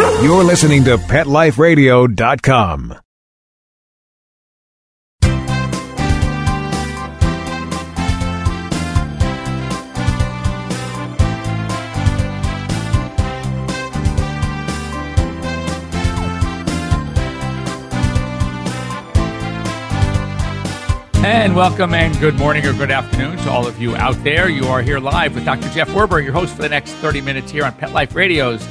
You're listening to PetLifeRadio.com. And welcome and good morning or good afternoon to all of you out there. You are here live with Dr. Jeff Werber, your host for the next 30 minutes here on Pet Life Radio's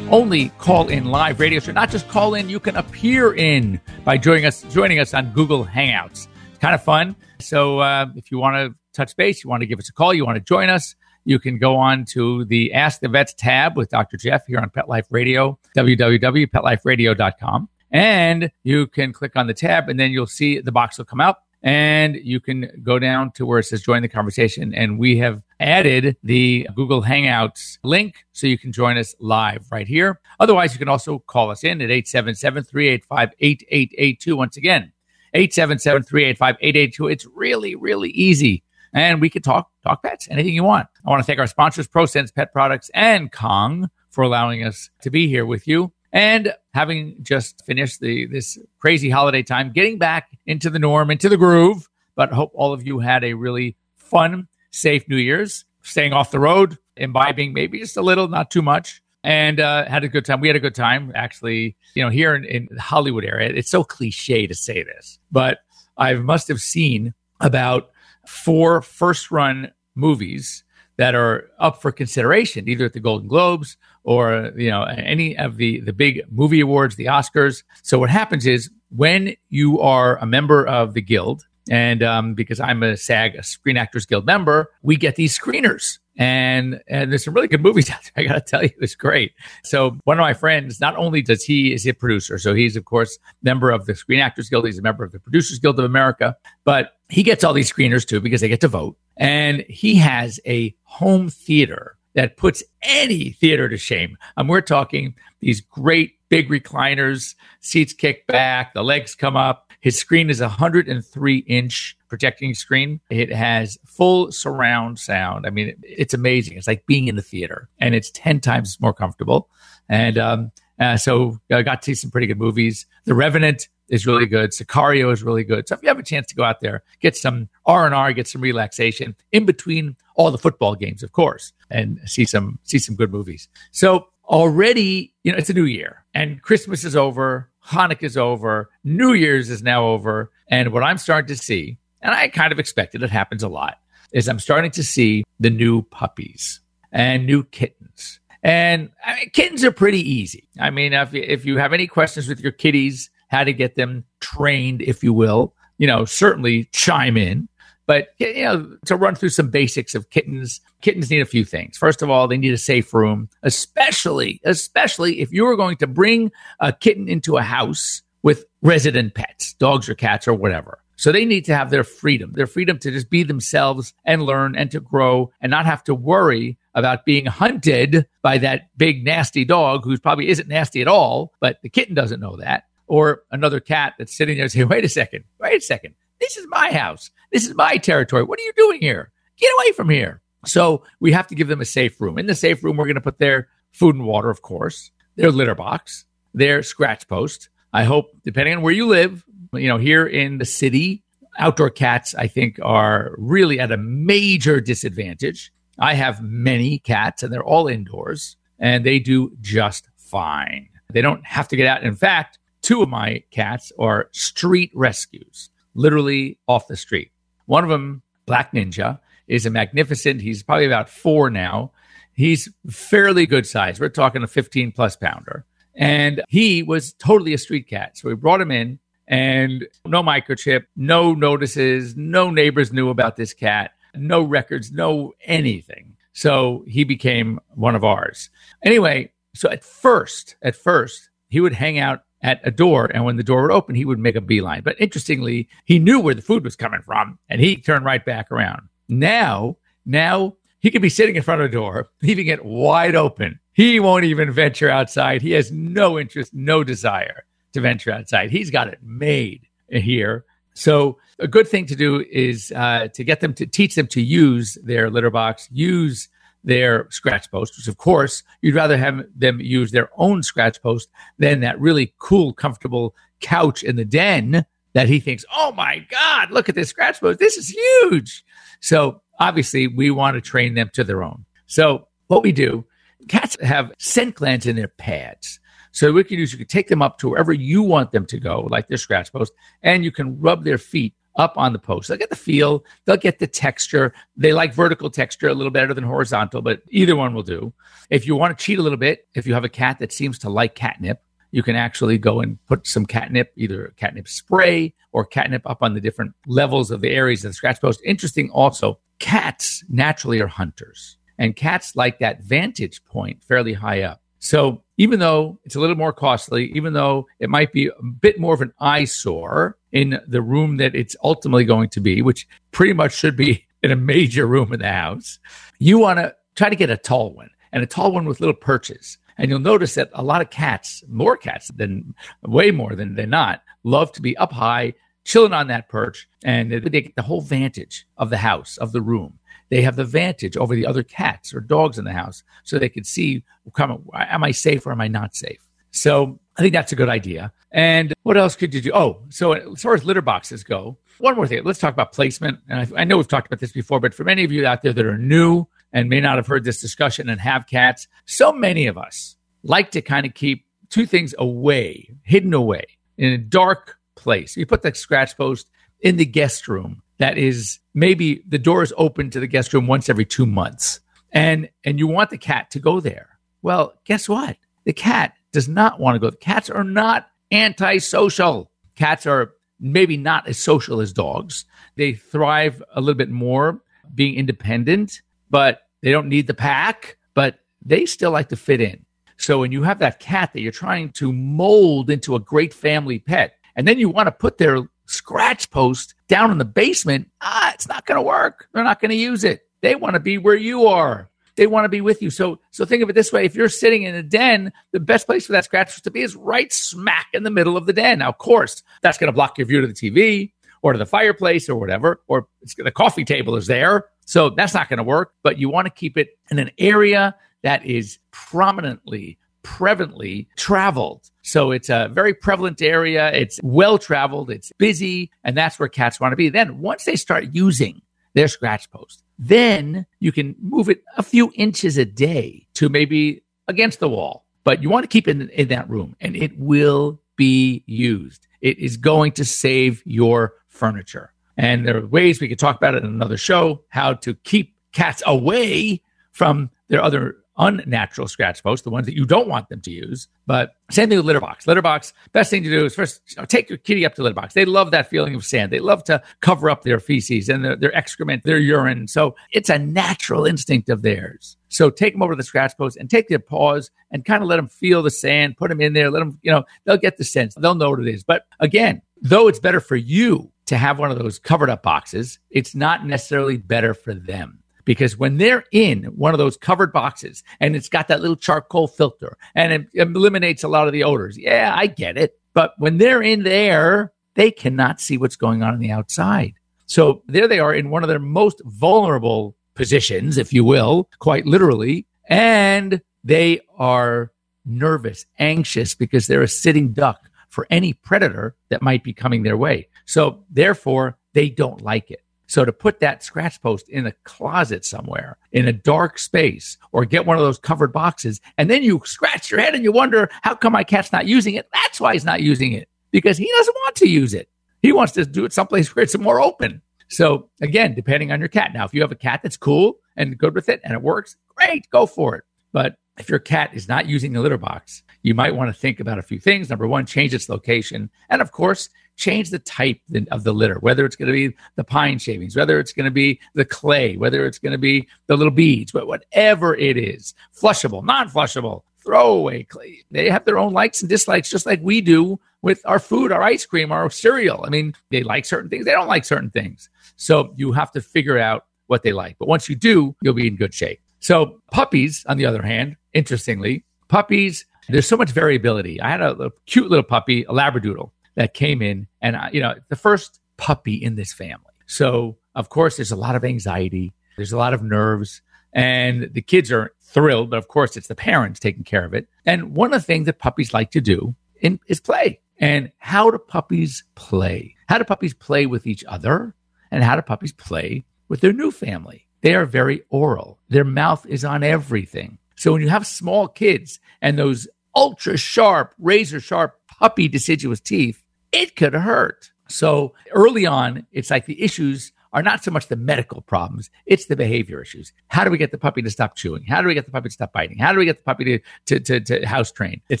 only call in live radio show. Not just call in, you can appear in by joining us joining us on Google Hangouts. It's kind of fun. So uh, if you want to touch base, you want to give us a call, you want to join us, you can go on to the Ask the Vets tab with Dr. Jeff here on Pet Life Radio, www.petliferadio.com. And you can click on the tab and then you'll see the box will come up and you can go down to where it says join the conversation. And we have added the Google Hangouts link so you can join us live right here. Otherwise, you can also call us in at 877 385 8882. Once again, 877 385 8882. It's really, really easy. And we can talk, talk pets, anything you want. I want to thank our sponsors, ProSense Pet Products and Kong for allowing us to be here with you. And having just finished the this crazy holiday time, getting back into the norm, into the groove. But hope all of you had a really fun, safe New Year's, staying off the road, imbibing maybe just a little, not too much, and uh, had a good time. We had a good time, actually. You know, here in, in the Hollywood area, it's so cliche to say this, but I must have seen about four first run movies that are up for consideration, either at the Golden Globes or you know any of the the big movie awards, the Oscars. So what happens is when you are a member of the guild, and um, because I'm a SAG, a Screen Actors Guild member, we get these screeners. And and there's some really good movies out there. I gotta tell you, it's great. So one of my friends, not only does he is a producer, so he's of course member of the Screen Actors Guild, he's a member of the Producers Guild of America, but he gets all these screeners too because they get to vote. And he has a home theater that puts any theater to shame. And we're talking these great big recliners, seats kick back, the legs come up. His screen is a 103 inch projecting screen. It has full surround sound. I mean, it's amazing. It's like being in the theater, and it's 10 times more comfortable. And um, uh, so I got to see some pretty good movies. The Revenant is really good. Sicario is really good. So if you have a chance to go out there, get some R and R, get some relaxation in between all the football games, of course, and see some see some good movies. So already, you know, it's a new year, and Christmas is over, Hanukkah is over, New Year's is now over, and what I'm starting to see, and I kind of expected it happens a lot, is I'm starting to see the new puppies and new kittens. And I mean, kittens are pretty easy. I mean, if, if you have any questions with your kitties, how to get them trained, if you will, you know, certainly chime in. But you know, to run through some basics of kittens, kittens need a few things. First of all, they need a safe room, especially especially if you are going to bring a kitten into a house with resident pets, dogs or cats or whatever. So they need to have their freedom, their freedom to just be themselves and learn and to grow and not have to worry about being hunted by that big nasty dog who probably isn't nasty at all, but the kitten doesn't know that or another cat that's sitting there saying, wait a second, wait a second. This is my house. This is my territory. What are you doing here? Get away from here. So we have to give them a safe room. In the safe room, we're going to put their food and water, of course, their litter box, their scratch post. I hope, depending on where you live, you know, here in the city, outdoor cats, I think, are really at a major disadvantage. I have many cats and they're all indoors and they do just fine. They don't have to get out. In fact, Two of my cats are street rescues, literally off the street. One of them, Black Ninja, is a magnificent, he's probably about four now. He's fairly good size. We're talking a 15 plus pounder. And he was totally a street cat. So we brought him in and no microchip, no notices, no neighbors knew about this cat, no records, no anything. So he became one of ours. Anyway, so at first, at first, he would hang out at a door, and when the door would open, he would make a beeline. But interestingly, he knew where the food was coming from, and he turned right back around. Now, now he could be sitting in front of a door, leaving it wide open. He won't even venture outside. He has no interest, no desire to venture outside. He's got it made here. So a good thing to do is uh, to get them to teach them to use their litter box, use their scratch post, which of course you'd rather have them use their own scratch post than that really cool, comfortable couch in the den that he thinks, oh my God, look at this scratch post. This is huge. So obviously we want to train them to their own. So what we do, cats have scent glands in their pads. So we can use, you can take them up to wherever you want them to go, like their scratch post, and you can rub their feet up on the post. They'll get the feel, they'll get the texture. They like vertical texture a little better than horizontal, but either one will do. If you want to cheat a little bit, if you have a cat that seems to like catnip, you can actually go and put some catnip, either catnip spray or catnip up on the different levels of the areas of the scratch post. Interesting also, cats naturally are hunters, and cats like that vantage point fairly high up. So even though it's a little more costly, even though it might be a bit more of an eyesore in the room that it's ultimately going to be, which pretty much should be in a major room in the house, you want to try to get a tall one and a tall one with little perches. And you'll notice that a lot of cats, more cats than way more than they're not, love to be up high, chilling on that perch, and they get the whole vantage of the house, of the room. They have the vantage over the other cats or dogs in the house, so they can see, am I safe or am I not safe? So I think that's a good idea. And what else could you do? Oh, so as far as litter boxes go, one more thing. Let's talk about placement. And I, I know we've talked about this before, but for many of you out there that are new and may not have heard this discussion and have cats, so many of us like to kind of keep two things away, hidden away in a dark place. You put the scratch post in the guest room that is maybe the door is open to the guest room once every two months and and you want the cat to go there. Well, guess what? The cat does not want to go. Cats are not antisocial. Cats are maybe not as social as dogs. They thrive a little bit more being independent, but they don't need the pack, but they still like to fit in. So when you have that cat that you're trying to mold into a great family pet, and then you want to put their scratch post down in the basement, ah, it's not going to work. They're not going to use it. They want to be where you are. They want to be with you. So, so think of it this way: if you're sitting in a den, the best place for that scratch post to be is right smack in the middle of the den. Now, of course, that's going to block your view to the TV or to the fireplace or whatever, or the coffee table is there. So that's not going to work. But you want to keep it in an area that is prominently, prevalently traveled. So it's a very prevalent area. It's well traveled. It's busy. And that's where cats want to be. Then once they start using their scratch post, then you can move it a few inches a day to maybe against the wall. But you want to keep it in, in that room and it will be used. It is going to save your furniture. And there are ways we could talk about it in another show how to keep cats away from their other unnatural scratch posts, the ones that you don't want them to use. But same thing with litter box. Litter box, best thing to do is first you know, take your kitty up to litter box. They love that feeling of sand. They love to cover up their feces and their, their excrement, their urine. So it's a natural instinct of theirs. So take them over to the scratch post and take their paws and kind of let them feel the sand, put them in there, let them, you know, they'll get the sense. They'll know what it is. But again, though it's better for you to have one of those covered up boxes, it's not necessarily better for them because when they're in one of those covered boxes and it's got that little charcoal filter and it eliminates a lot of the odors, yeah, I get it. But when they're in there, they cannot see what's going on on the outside. So there they are in one of their most vulnerable positions, if you will, quite literally. And they are nervous, anxious because they're a sitting duck for any predator that might be coming their way. So therefore, they don't like it. So to put that scratch post in a closet somewhere in a dark space or get one of those covered boxes and then you scratch your head and you wonder, how come my cat's not using it? That's why he's not using it because he doesn't want to use it. He wants to do it someplace where it's more open. So again, depending on your cat. Now, if you have a cat that's cool and good with it and it works, great, go for it. But if your cat is not using the litter box, you might want to think about a few things. Number one, change its location. And of course, change the type of the litter, whether it's going to be the pine shavings, whether it's going to be the clay, whether it's going to be the little beads, but whatever it is, flushable, non flushable, throwaway clay. They have their own likes and dislikes, just like we do with our food, our ice cream, our cereal. I mean, they like certain things, they don't like certain things. So you have to figure out what they like. But once you do, you'll be in good shape. So puppies, on the other hand, interestingly, puppies, there's so much variability. I had a, a cute little puppy, a Labradoodle that came in, and I, you know, the first puppy in this family. So of course, there's a lot of anxiety. There's a lot of nerves. and the kids are thrilled, but of course it's the parents taking care of it. And one of the things that puppies like to do in, is play. And how do puppies play? How do puppies play with each other? And how do puppies play with their new family? They are very oral. Their mouth is on everything. So when you have small kids and those ultra sharp, razor sharp puppy deciduous teeth, it could hurt. So early on, it's like the issues are not so much the medical problems, it's the behavior issues. How do we get the puppy to stop chewing? How do we get the puppy to stop biting? How do we get the puppy to, to, to, to house train, et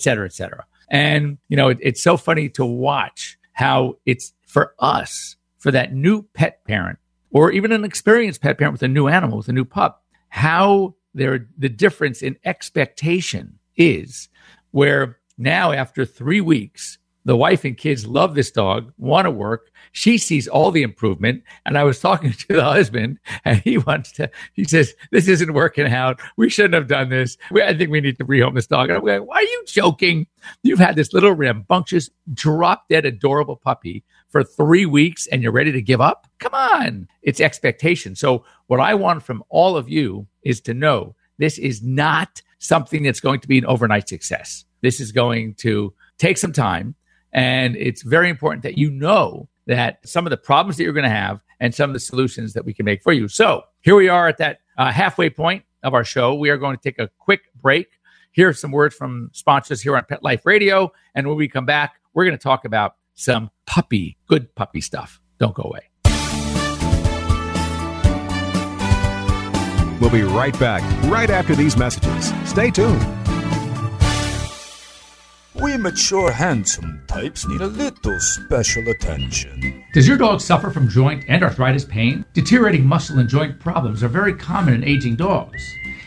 cetera, et cetera? And, you know, it, it's so funny to watch how it's for us, for that new pet parent, or even an experienced pet parent with a new animal, with a new pup, how there the difference in expectation is where now after three weeks the wife and kids love this dog, want to work. She sees all the improvement. And I was talking to the husband and he wants to, he says, this isn't working out. We shouldn't have done this. We, I think we need to rehome this dog. And I'm going, why are you joking? You've had this little rambunctious, drop dead, adorable puppy for three weeks and you're ready to give up? Come on. It's expectation. So what I want from all of you is to know this is not something that's going to be an overnight success. This is going to take some time. And it's very important that you know that some of the problems that you're going to have and some of the solutions that we can make for you. So here we are at that uh, halfway point of our show. We are going to take a quick break. Here are some words from sponsors here on Pet Life Radio. And when we come back, we're going to talk about some puppy, good puppy stuff. Don't go away. We'll be right back right after these messages. Stay tuned. We mature, handsome types need a little special attention. Does your dog suffer from joint and arthritis pain? Deteriorating muscle and joint problems are very common in aging dogs.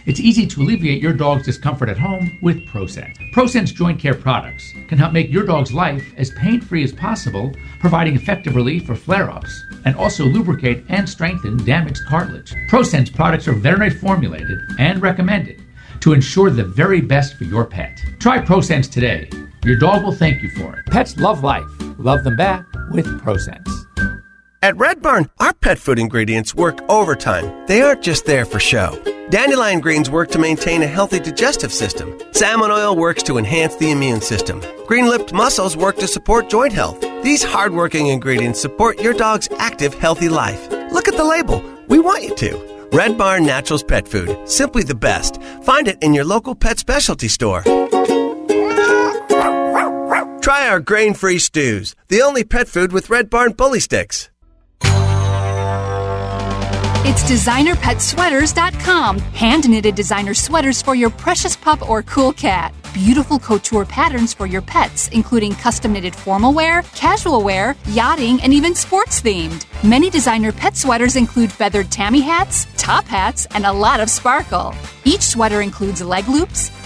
It's easy to alleviate your dog's discomfort at home with ProSense. ProSense joint care products can help make your dog's life as pain free as possible, providing effective relief for flare ups, and also lubricate and strengthen damaged cartilage. ProSense products are veterinary formulated and recommended to ensure the very best for your pet. Try ProSense today. Your dog will thank you for it. Pets love life. Love them back with ProSense. At Red Barn, our pet food ingredients work overtime. They aren't just there for show. Dandelion greens work to maintain a healthy digestive system. Salmon oil works to enhance the immune system. Green lipped mussels work to support joint health. These hardworking ingredients support your dog's active, healthy life. Look at the label. We want you to. Red Barn Naturals Pet Food. Simply the best. Find it in your local pet specialty store. Try our grain free stews, the only pet food with Red Barn bully sticks. It's designerpetsweaters.com. Hand knitted designer sweaters for your precious pup or cool cat. Beautiful couture patterns for your pets, including custom knitted formal wear, casual wear, yachting, and even sports themed. Many designer pet sweaters include feathered tammy hats, top hats, and a lot of sparkle. Each sweater includes leg loops,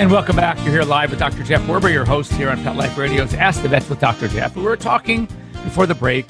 And welcome back. You're here live with Dr. Jeff Werber, your host here on Pet Life Radio's Ask the Vets with Dr. Jeff. We were talking before the break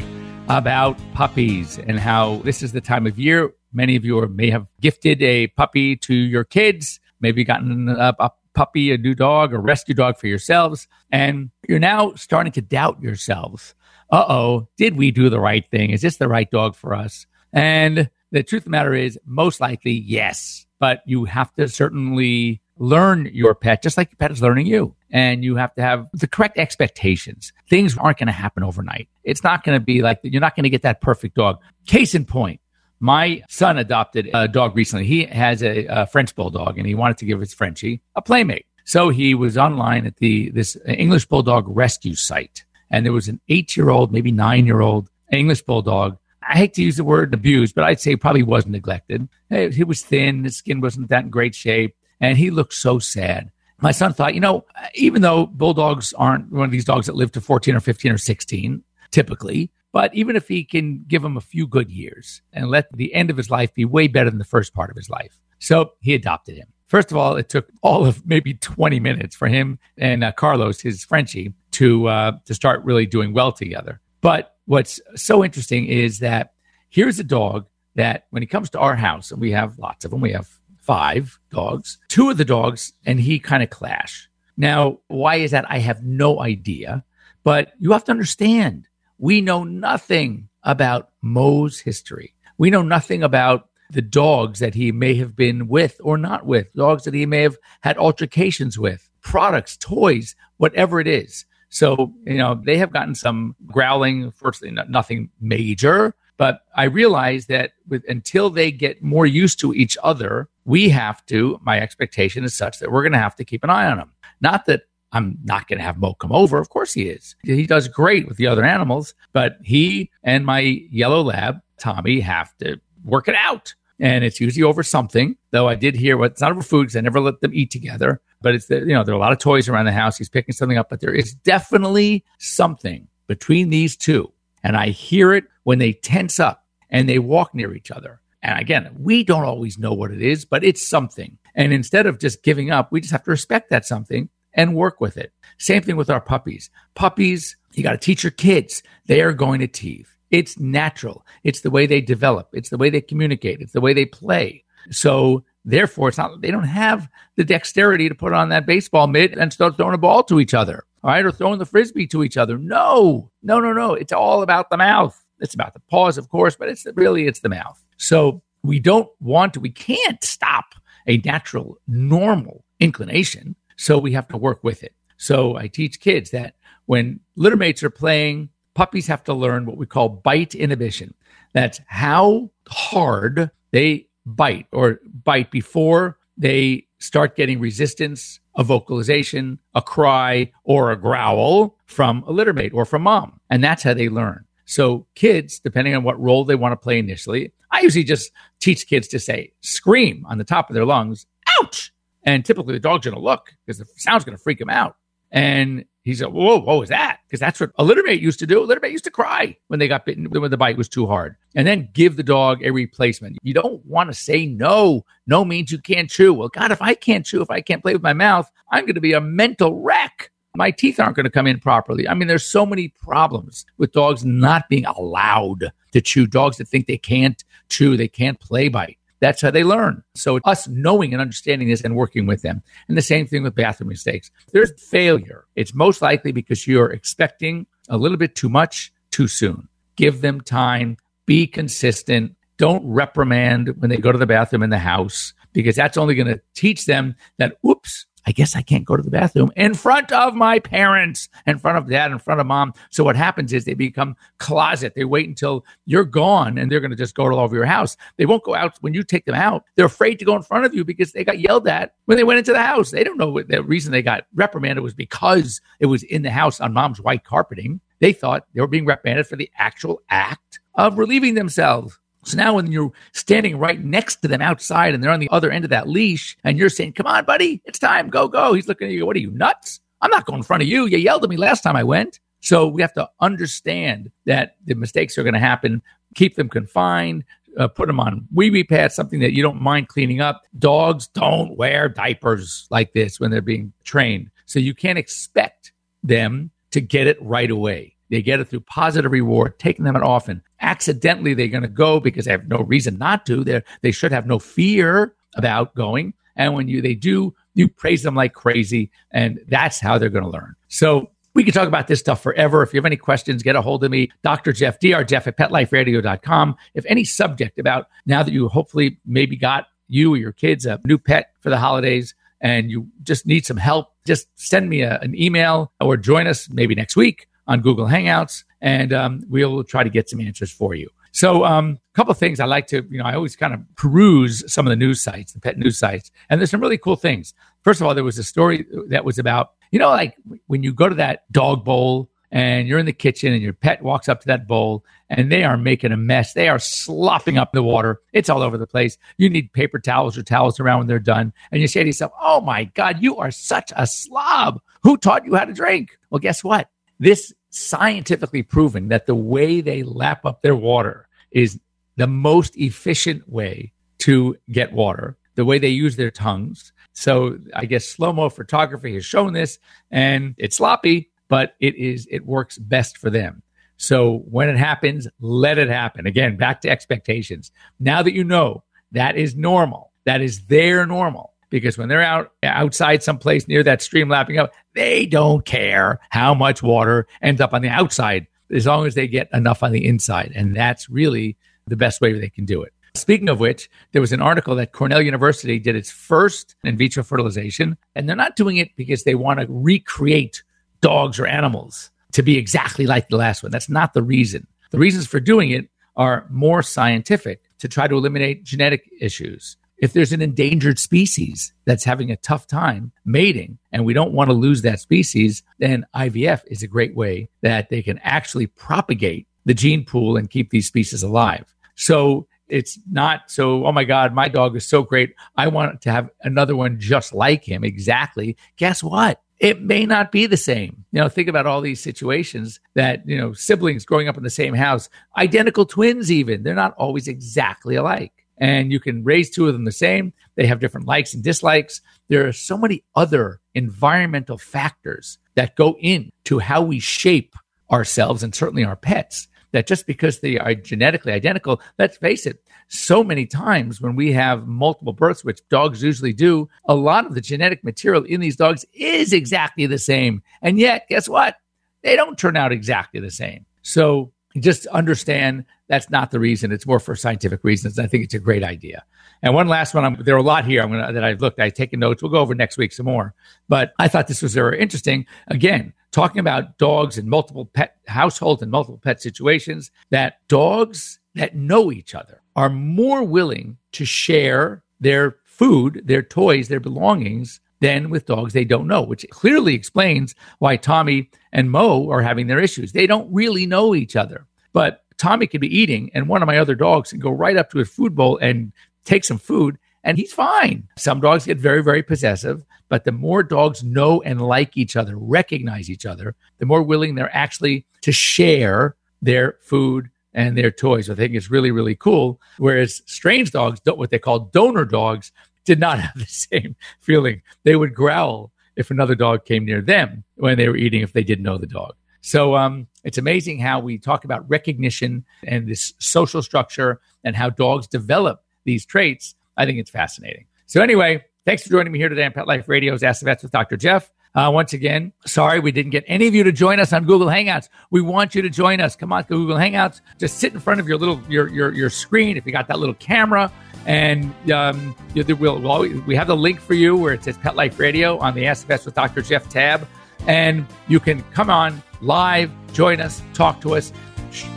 about puppies and how this is the time of year. Many of you are, may have gifted a puppy to your kids, maybe gotten a, a puppy, a new dog, a rescue dog for yourselves, and you're now starting to doubt yourselves. Uh oh, did we do the right thing? Is this the right dog for us? And the truth of the matter is, most likely, yes. But you have to certainly learn your pet just like your pet is learning you. And you have to have the correct expectations. Things aren't going to happen overnight. It's not going to be like you're not going to get that perfect dog. Case in point, my son adopted a dog recently. He has a, a French bulldog and he wanted to give his Frenchie a playmate. So he was online at the this English bulldog rescue site and there was an 8-year-old, maybe 9-year-old English bulldog I hate to use the word abused, but I'd say probably was neglected. He was thin, his skin wasn't that in great shape and he looked so sad. My son thought, you know, even though bulldogs aren't one of these dogs that live to 14 or 15 or 16, typically, but even if he can give him a few good years and let the end of his life be way better than the first part of his life. So he adopted him. First of all, it took all of maybe 20 minutes for him and uh, Carlos, his Frenchie, to uh, to start really doing well together. But what's so interesting is that here's a dog that when he comes to our house, and we have lots of them, we have five dogs, two of the dogs and he kind of clash. Now, why is that? I have no idea. But you have to understand, we know nothing about Mo's history. We know nothing about the dogs that he may have been with or not with, dogs that he may have had altercations with, products, toys, whatever it is. So, you know, they have gotten some growling, firstly, nothing major, but I realize that with, until they get more used to each other, we have to, my expectation is such that we're going to have to keep an eye on them. Not that I'm not going to have Mo come over. Of course he is. He does great with the other animals, but he and my yellow lab, Tommy, have to work it out. And it's usually over something, though I did hear what it's not over food because I never let them eat together. But it's, the, you know, there are a lot of toys around the house. He's picking something up, but there is definitely something between these two. And I hear it when they tense up and they walk near each other. And again, we don't always know what it is, but it's something. And instead of just giving up, we just have to respect that something and work with it. Same thing with our puppies. Puppies, you got to teach your kids. They are going to teeth. It's natural. It's the way they develop. It's the way they communicate. It's the way they play. So therefore, it's not, they don't have the dexterity to put on that baseball mitt and start throwing a ball to each other. All right. Or throwing the frisbee to each other. No, no, no, no. It's all about the mouth. It's about the paws, of course, but it's really, it's the mouth. So we don't want to, we can't stop a natural, normal inclination. So we have to work with it. So I teach kids that when littermates are playing puppies have to learn what we call bite inhibition. That's how hard they bite or bite before they start getting resistance, a vocalization, a cry, or a growl from a littermate or from mom. And that's how they learn. So kids, depending on what role they want to play initially, I usually just teach kids to say scream on the top of their lungs, ouch. And typically the dog's going to look because the sound's going to freak him out. And he said, whoa, what was that? Because that's what a littermate used to do. A littermate used to cry when they got bitten, when the bite was too hard. And then give the dog a replacement. You don't want to say no. No means you can't chew. Well, God, if I can't chew, if I can't play with my mouth, I'm going to be a mental wreck. My teeth aren't going to come in properly. I mean, there's so many problems with dogs not being allowed to chew. Dogs that think they can't chew, they can't play bite. That's how they learn. So us knowing and understanding this and working with them. And the same thing with bathroom mistakes. There's failure. It's most likely because you're expecting a little bit too much too soon. Give them time. Be consistent. Don't reprimand when they go to the bathroom in the house because that's only going to teach them that, oops, I guess I can't go to the bathroom in front of my parents, in front of dad, in front of mom. So what happens is they become closet. They wait until you're gone and they're going to just go all over your house. They won't go out when you take them out. They're afraid to go in front of you because they got yelled at when they went into the house. They don't know what the reason they got reprimanded was because it was in the house on mom's white carpeting. They thought they were being reprimanded for the actual act of relieving themselves. So now when you're standing right next to them outside and they're on the other end of that leash and you're saying, come on, buddy, it's time, go, go. He's looking at you. What are you, nuts? I'm not going in front of you. You yelled at me last time I went. So we have to understand that the mistakes are going to happen. Keep them confined. Uh, put them on wee wee pads, something that you don't mind cleaning up. Dogs don't wear diapers like this when they're being trained. So you can't expect them to get it right away. They get it through positive reward, taking them often. Accidentally, they're going to go because they have no reason not to. They they should have no fear about going. And when you they do, you praise them like crazy, and that's how they're going to learn. So we can talk about this stuff forever. If you have any questions, get a hold of me, Dr. Jeff, Dr. Jeff at petliferadio.com. If any subject about now that you hopefully maybe got you or your kids a new pet for the holidays and you just need some help, just send me a, an email or join us maybe next week on Google Hangouts, and um, we'll try to get some answers for you. So, um, a couple of things I like to, you know, I always kind of peruse some of the news sites, the pet news sites, and there's some really cool things. First of all, there was a story that was about, you know, like when you go to that dog bowl and you're in the kitchen and your pet walks up to that bowl and they are making a mess. They are slopping up the water. It's all over the place. You need paper towels or towels around when they're done. And you say to yourself, Oh my God, you are such a slob. Who taught you how to drink? Well, guess what? This scientifically proven that the way they lap up their water is the most efficient way to get water, the way they use their tongues. So I guess slow mo photography has shown this and it's sloppy, but it is, it works best for them. So when it happens, let it happen. Again, back to expectations. Now that you know that is normal, that is their normal, because when they're out outside someplace near that stream lapping up, they don't care how much water ends up on the outside as long as they get enough on the inside. And that's really the best way they can do it. Speaking of which, there was an article that Cornell University did its first in vitro fertilization, and they're not doing it because they want to recreate dogs or animals to be exactly like the last one. That's not the reason. The reasons for doing it are more scientific to try to eliminate genetic issues. If there's an endangered species that's having a tough time mating and we don't want to lose that species, then IVF is a great way that they can actually propagate the gene pool and keep these species alive. So it's not so, oh my God, my dog is so great. I want to have another one just like him. Exactly. Guess what? It may not be the same. You know, think about all these situations that, you know, siblings growing up in the same house, identical twins, even, they're not always exactly alike. And you can raise two of them the same. They have different likes and dislikes. There are so many other environmental factors that go into how we shape ourselves and certainly our pets that just because they are genetically identical, let's face it, so many times when we have multiple births, which dogs usually do, a lot of the genetic material in these dogs is exactly the same. And yet, guess what? They don't turn out exactly the same. So just understand that's not the reason. It's more for scientific reasons. I think it's a great idea. And one last one, I'm, there are a lot here I'm gonna, that I've looked, I've taken notes. We'll go over next week some more. But I thought this was very interesting. Again, talking about dogs in multiple pet households and multiple pet situations, that dogs that know each other are more willing to share their food, their toys, their belongings than with dogs they don't know, which clearly explains why Tommy and Mo are having their issues. They don't really know each other. But Tommy could be eating, and one of my other dogs can go right up to his food bowl and take some food, and he's fine. Some dogs get very, very possessive. But the more dogs know and like each other, recognize each other, the more willing they're actually to share their food and their toys. I think it's really, really cool. Whereas strange dogs, what they call donor dogs, did not have the same feeling. They would growl if another dog came near them when they were eating if they didn't know the dog. So um, it's amazing how we talk about recognition and this social structure and how dogs develop these traits. I think it's fascinating. So anyway, Thanks for joining me here today on Pet Life Radio's Ask the Vets with Dr. Jeff. Uh, once again, sorry we didn't get any of you to join us on Google Hangouts. We want you to join us. Come on Google Hangouts. Just sit in front of your little your your, your screen if you got that little camera, and um, we'll, we'll we have the link for you where it says Pet Life Radio on the Ask the Vets with Dr. Jeff tab, and you can come on live, join us, talk to us,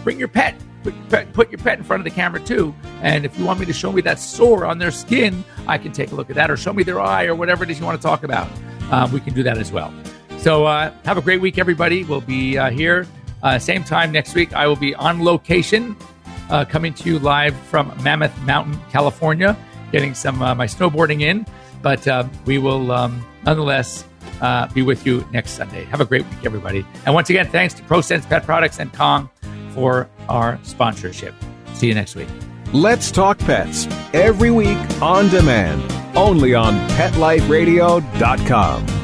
bring your pet put your, pet, put your pet in front of the camera too. And if you want me to show me that sore on their skin, I can take a look at that or show me their eye or whatever it is you want to talk about. Um, we can do that as well. So uh, have a great week, everybody. We'll be uh, here uh, same time next week. I will be on location, uh, coming to you live from Mammoth Mountain, California, getting some uh, my snowboarding in. But we will um, nonetheless Uh, be with you next Sunday. Have a great week, everybody. And once again, thanks to ProSense Pet Products and Kong for our sponsorship. See you next week. Let's Talk Pets every week on demand, only on PetLifeRadio.com.